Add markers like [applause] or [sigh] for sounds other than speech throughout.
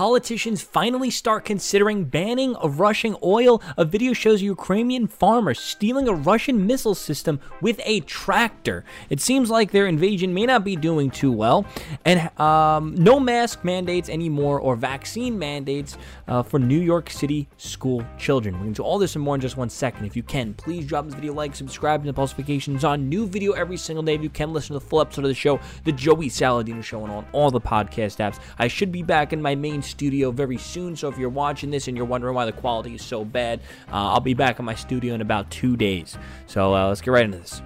politicians finally start considering banning of Russian oil? A video shows a Ukrainian farmer stealing a Russian missile system with a tractor. It seems like their invasion may not be doing too well. And um, no mask mandates anymore or vaccine mandates uh, for New York City school children. We're going to do all this and more in just one second. If you can, please drop this video like, subscribe, and the post notifications on new video every single day. If you can, listen to the full episode of the show, The Joey Saladino Show, and on all the podcast apps. I should be back in my main studio very soon, so if you're watching this and you're wondering why the quality is so bad, uh, I'll be back in my studio in about two days. So uh, let's get right into this.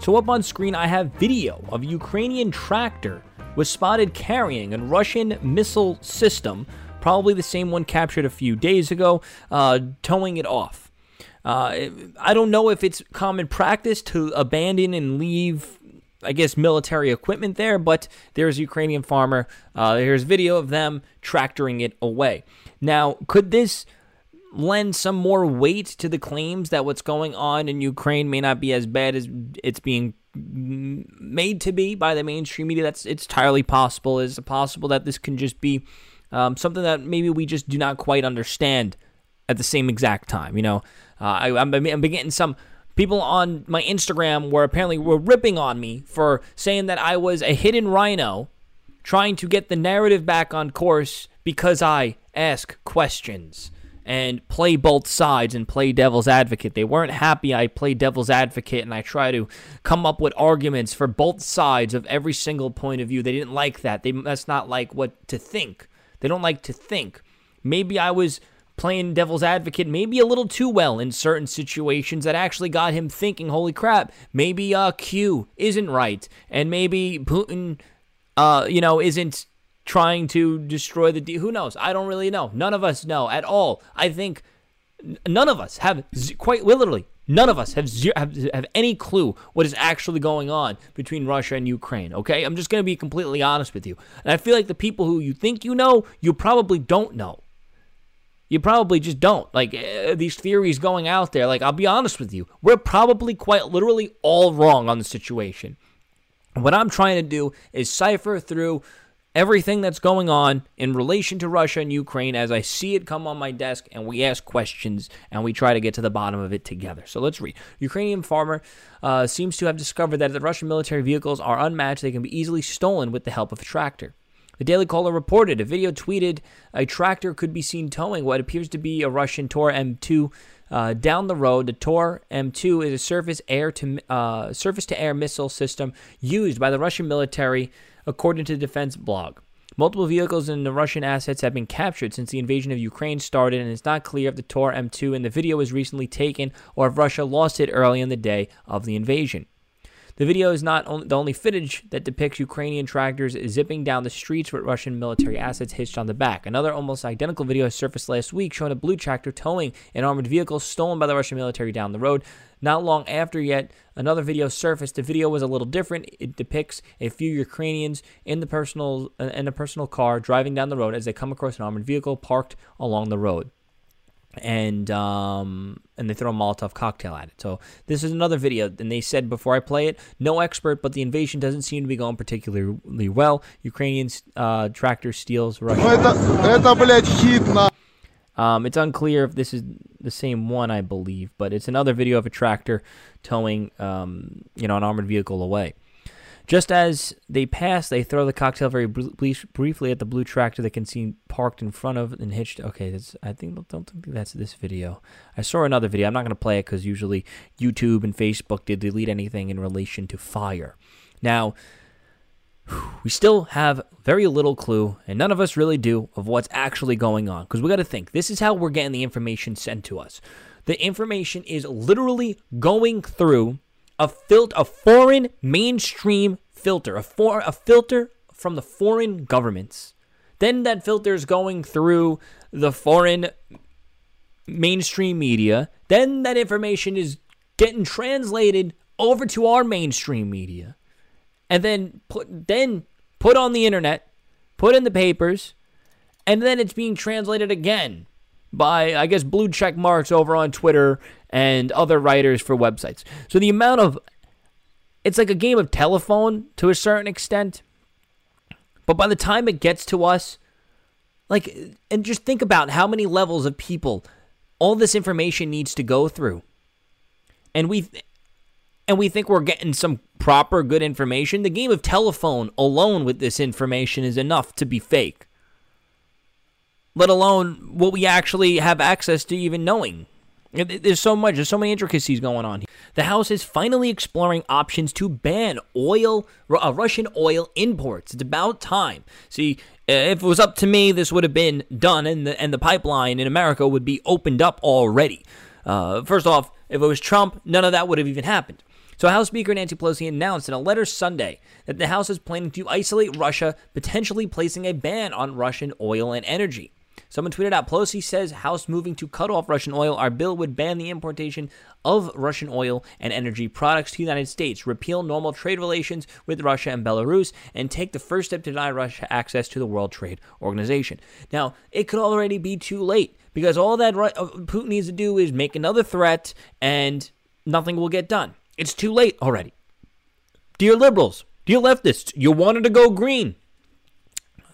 So up on screen, I have video of Ukrainian tractor was spotted carrying a Russian missile system, probably the same one captured a few days ago, uh, towing it off. Uh, I don't know if it's common practice to abandon and leave, I guess, military equipment there, but there's a Ukrainian farmer. Uh, here's video of them tractoring it away. Now, could this lend some more weight to the claims that what's going on in Ukraine may not be as bad as it's being made to be by the mainstream media? That's it's entirely possible. Is it possible that this can just be um, something that maybe we just do not quite understand at the same exact time? You know, uh, I, I'm, I'm getting some people on my Instagram were apparently were ripping on me for saying that I was a hidden RINO trying to get the narrative back on course because I ask questions and play both sides and play devil's advocate. They weren't happy I play devil's advocate and I try to come up with arguments for both sides of every single point of view. They didn't like that. They must not like what to think. They don't like to think. Maybe I was playing devil's advocate maybe a little too well in certain situations that actually got him thinking, holy crap, maybe uh, Q isn't right. And maybe Putin, uh, you know, isn't trying to destroy the. D- Who knows? I don't really know. None of us know at all. I think none of us have, quite literally, none of us have, zero, have, have any clue what is actually going on between Russia and Ukraine. Okay, I'm just going to be completely honest with you, and I feel like the people who you think you know, you probably don't know. You probably just don't. Like uh, these theories going out there, like I'll be honest with you, we're probably quite literally all wrong on the situation. What I'm trying to do is cipher through everything that's going on in relation to Russia and Ukraine as I see it come on my desk, and we ask questions and we try to get to the bottom of it together. So let's read. Ukrainian farmer uh, seems to have discovered that the Russian military vehicles are unmatched. They can be easily stolen with the help of a tractor. The Daily Caller reported a video tweeted a tractor could be seen towing what appears to be a Russian Tor M2 uh, down the road. The Tor M2 is a surface air to uh, surface to air missile system used by the Russian military, according to the defense blog. Multiple vehicles and the Russian assets have been captured since the invasion of Ukraine started, and it's not clear if the Tor M2 in the video was recently taken or if Russia lost it early in the day of the invasion. The video is not only, the only footage that depicts Ukrainian tractors zipping down the streets with Russian military assets hitched on the back. Another almost identical video surfaced last week showing a blue tractor towing an armored vehicle stolen by the Russian military down the road. Not long after, yet another video surfaced. The video was a little different. It depicts a few Ukrainians in the personal uh, in a personal car driving down the road as they come across an armored vehicle parked along the road and um, and they throw a Molotov cocktail at it. So this is another video, and they said before I play it, no expert, but the invasion doesn't seem to be going particularly well. Ukrainian uh, tractor steals Russian. Um, it's unclear if this is the same one, I believe, but it's another video of a tractor towing, um, you know, an armored vehicle away. Just as they pass, they throw the cocktail very briefly at the blue tractor that can see parked in front of and hitched. Okay, that's, I think don't think that's this video. I saw another video. I'm not going to play it because usually YouTube and Facebook did delete anything in relation to fire. Now, we still have very little clue, and none of us really do, of what's actually going on. Because we got to think this is how we're getting the information sent to us. The information is literally going through a fil- a foreign mainstream filter, a for a filter from the foreign governments. Then that filter is going through the foreign mainstream media. Then that information is getting translated over to our mainstream media. And then put then put on the internet, put in the papers, and then it's being translated again by I guess blue check marks over on Twitter and other writers for websites. So the amount of it's like a game of telephone to a certain extent. But by the time it gets to us, Like, and just think about how many levels of people all this information needs to go through. And we and we think we're getting some proper good information. The game of telephone alone with this information is enough to be fake. Let alone what we actually have access to even knowing. There's so much, there's so many intricacies going on. Here. The House is finally exploring options to ban oil, uh, Russian oil imports. It's about time. See, if it was up to me, this would have been done, and the and the pipeline in America would be opened up already. Uh, first off, if it was Trump, none of that would have even happened. So, House Speaker Nancy Pelosi announced in a letter Sunday that the House is planning to isolate Russia, potentially placing a ban on Russian oil and energy. Someone tweeted out Pelosi says House moving to cut off Russian oil. Our bill would ban the importation of Russian oil and energy products to the United States, repeal normal trade relations with Russia and Belarus, and take the first step to deny Russia access to the World Trade Organization. Now, it could already be too late because all that uh, Putin needs to do is make another threat and nothing will get done. It's too late already. Dear liberals, dear leftists, you wanted to go green.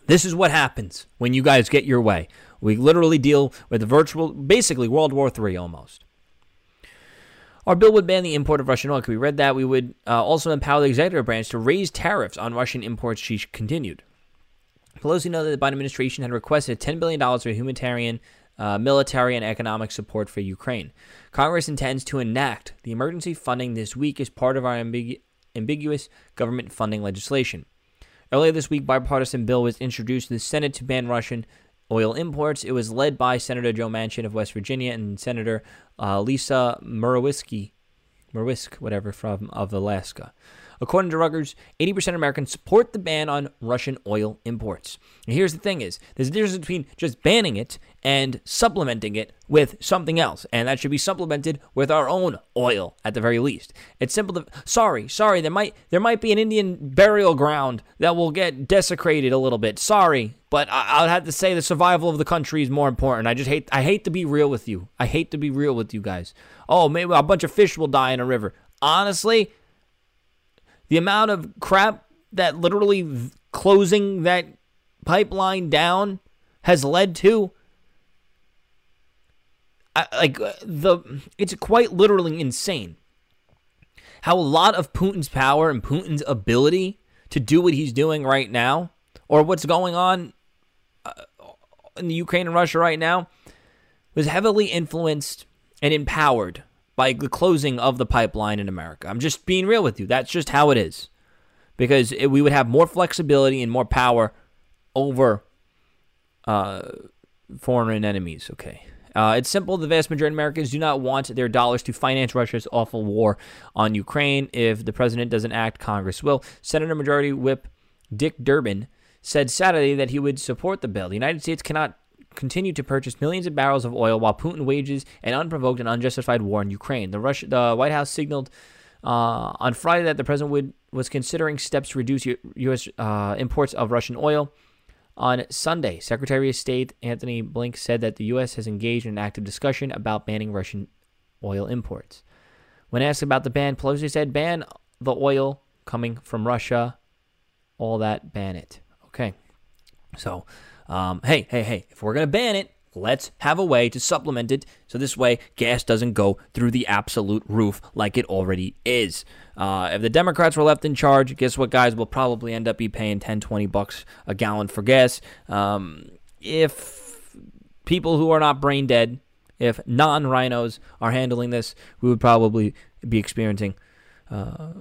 This is what happens when you guys get your way. We literally deal with virtual, basically World War III almost. Our bill would ban the import of Russian oil. Could we read that? We would uh, also empower the executive branch to raise tariffs on Russian imports, she continued. Pelosi noted that the Biden administration had requested $10 billion for humanitarian, uh, military, and economic support for Ukraine. Congress intends to enact the emergency funding this week as part of our ambigu- ambiguous government funding legislation. Earlier this week, bipartisan bill was introduced to the Senate to ban Russian oil imports. It was led by Senator Joe Manchin of West Virginia and Senator uh, Lisa Murkowski, Murwisk, whatever, from of Alaska. According to Reuters, 80% of Americans support the ban on Russian oil imports. And here's the thing is, there's a difference between just banning it and supplementing it with something else. And that should be supplemented with our own oil at the very least. It's simple to sorry, sorry, there might there might be an Indian burial ground that will get desecrated a little bit. Sorry, but I, I'll have to say the survival of the country is more important. I just hate I hate to be real with you. I hate to be real with you guys. Oh, maybe a bunch of fish will die in a river. Honestly, the amount of crap that literally closing that pipeline down has led to like uh, the it's quite literally insane how a lot of Putin's power and Putin's ability to do what he's doing right now or what's going on uh, in the Ukraine and Russia right now was heavily influenced and empowered by the closing of the pipeline in America. I'm just being real with you. That's just how it is. Because it, we would have more flexibility and more power over uh, foreign enemies. Okay. Uh, it's simple. The vast majority of Americans do not want their dollars to finance Russia's awful war on Ukraine. If the president doesn't act, Congress will. Senator Majority Whip Dick Durbin said Saturday that he would support the bill. The United States cannot continue to purchase millions of barrels of oil while Putin wages an unprovoked and unjustified war in Ukraine. The, Russia, the White House signaled uh, on Friday that the president would, was considering steps to reduce U- U.S. Uh, imports of Russian oil. On Sunday, Secretary of State Antony Blinken said that the U.S. has engaged in an active discussion about banning Russian oil imports. When asked about the ban, Pelosi said, ban the oil coming from Russia, all that, ban it. Okay. So um, hey, hey, hey, if we're going to ban it, let's have a way to supplement it so this way gas doesn't go through the absolute roof like it already is. Uh, if the Democrats were left in charge, guess what, guys? We'll probably end up be paying 10, 20 bucks a gallon for gas. Um, if people who are not brain dead, if non-RINOs are handling this, we would probably be experiencing uh,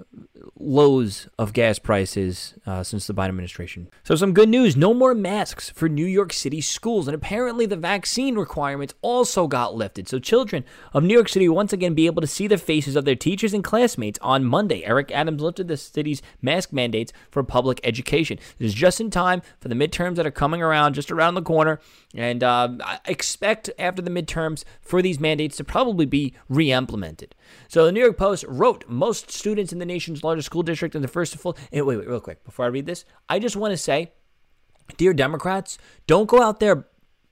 lows of gas prices uh, since the Biden administration. So, some good news no more masks for New York City schools. And apparently, the vaccine requirements also got lifted. So, children of New York City once again be able to see the faces of their teachers and classmates on Monday. Eric Adams lifted the city's mask mandates for public education. This is just in time for the midterms that are coming around just around the corner. And uh, I expect after the midterms for these mandates to probably be re implemented. So, the New York Post wrote most students in the nation's largest school district in the first full. Wait, wait, real quick before I read this, I just want to say, dear Democrats, don't go out there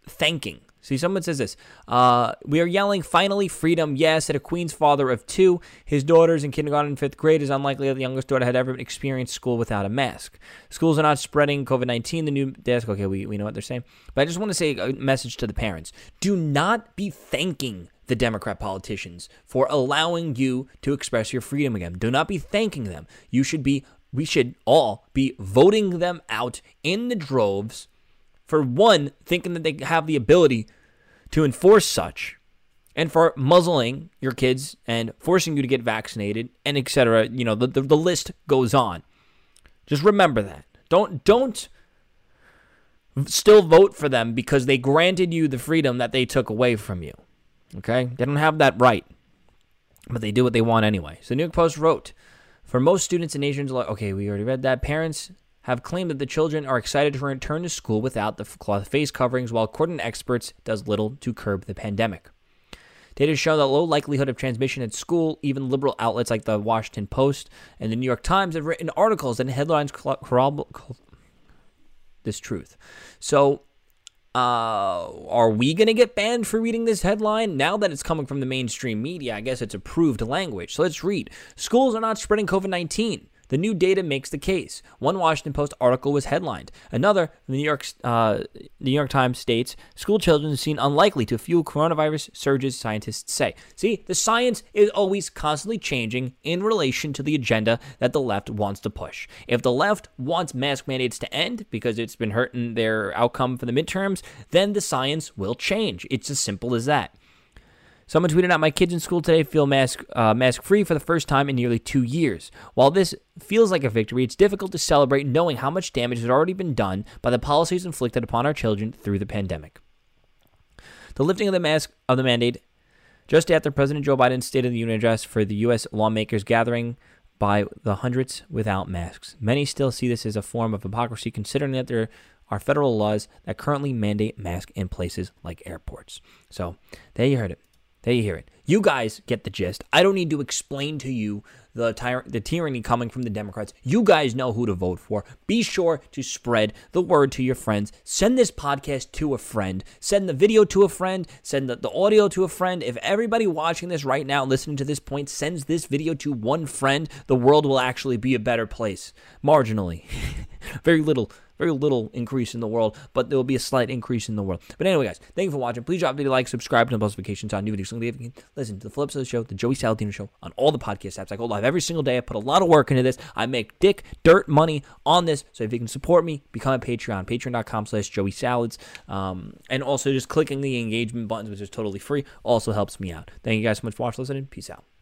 thanking See, someone says this. Uh, we are yelling, finally, freedom, yes, at a Queens father of two. His daughter's in kindergarten and fifth grade. Is unlikely that the youngest daughter had ever experienced school without a mask. Schools are not spreading COVID 19. The new desk, okay, we, we know what they're saying. But I just want to say a message to the parents do not be thanking the Democrat politicians for allowing you to express your freedom again. Do not be thanking them. You should be, we should all be voting them out in the droves for one, thinking that they have the ability to enforce such, and for muzzling your kids and forcing you to get vaccinated and etc. You know, the, the, the list goes on. Just remember that. Don't don't still vote for them because they granted you the freedom that they took away from you. Okay? They don't have that right. But they do what they want anyway. So New York Post wrote, for most students and Asians, okay, we already read that. Parents have claimed that the children are excited to return to school without the cloth face coverings, while according to experts, does little to curb the pandemic. Data show that low likelihood of transmission at school. Even liberal outlets like the Washington Post and the New York Times have written articles and headlines corroborate this truth. So, uh, are we going to get banned for reading this headline? Now that it's coming from the mainstream media, I guess it's approved language. So let's read. Schools are not spreading COVID 19. The new data makes the case. One Washington Post article was headlined. Another, the New York, uh, New York Times states, school children seem unlikely to fuel coronavirus surges, scientists say. See, the science is always constantly changing in relation to the agenda that the left wants to push. If the left wants mask mandates to end because it's been hurting their outcome for the midterms, then the science will change. It's as simple as that. Someone tweeted out, "My kids in school today feel mask uh, mask free for the first time in nearly two years. While this feels like a victory, it's difficult to celebrate knowing how much damage has already been done by the policies inflicted upon our children through the pandemic." The lifting of the mask of the mandate just after President Joe Biden's State of the Union address for the U.S. lawmakers gathering by the hundreds without masks. Many still see this as a form of hypocrisy, considering that there are federal laws that currently mandate masks in places like airports. So, there you heard it. There you hear it. You guys get the gist. I don't need to explain to you the tyr- the tyranny coming from the Democrats. You guys know who to vote for. Be sure to spread the word to your friends. Send this podcast to a friend. Send the video to a friend. Send the, the audio to a friend. If everybody watching this right now, listening to this point, sends this video to one friend, the world will actually be a better place. Marginally. [laughs] Very little very little increase in the world, but there will be a slight increase in the world. But anyway, guys, thank you for watching. Please drop a like, subscribe the notifications on new videos. Can listen to the Flips of the show, the Joey Saladino show on all the podcast apps. I go live every single day. I put a lot of work into this. I make dick dirt money on this. So if you can support me, become a Patreon. Patreon.com slash Joey Salads. Um, and also just clicking the engagement buttons, which is totally free, also helps me out. Thank you guys so much for watching, listening. Peace out.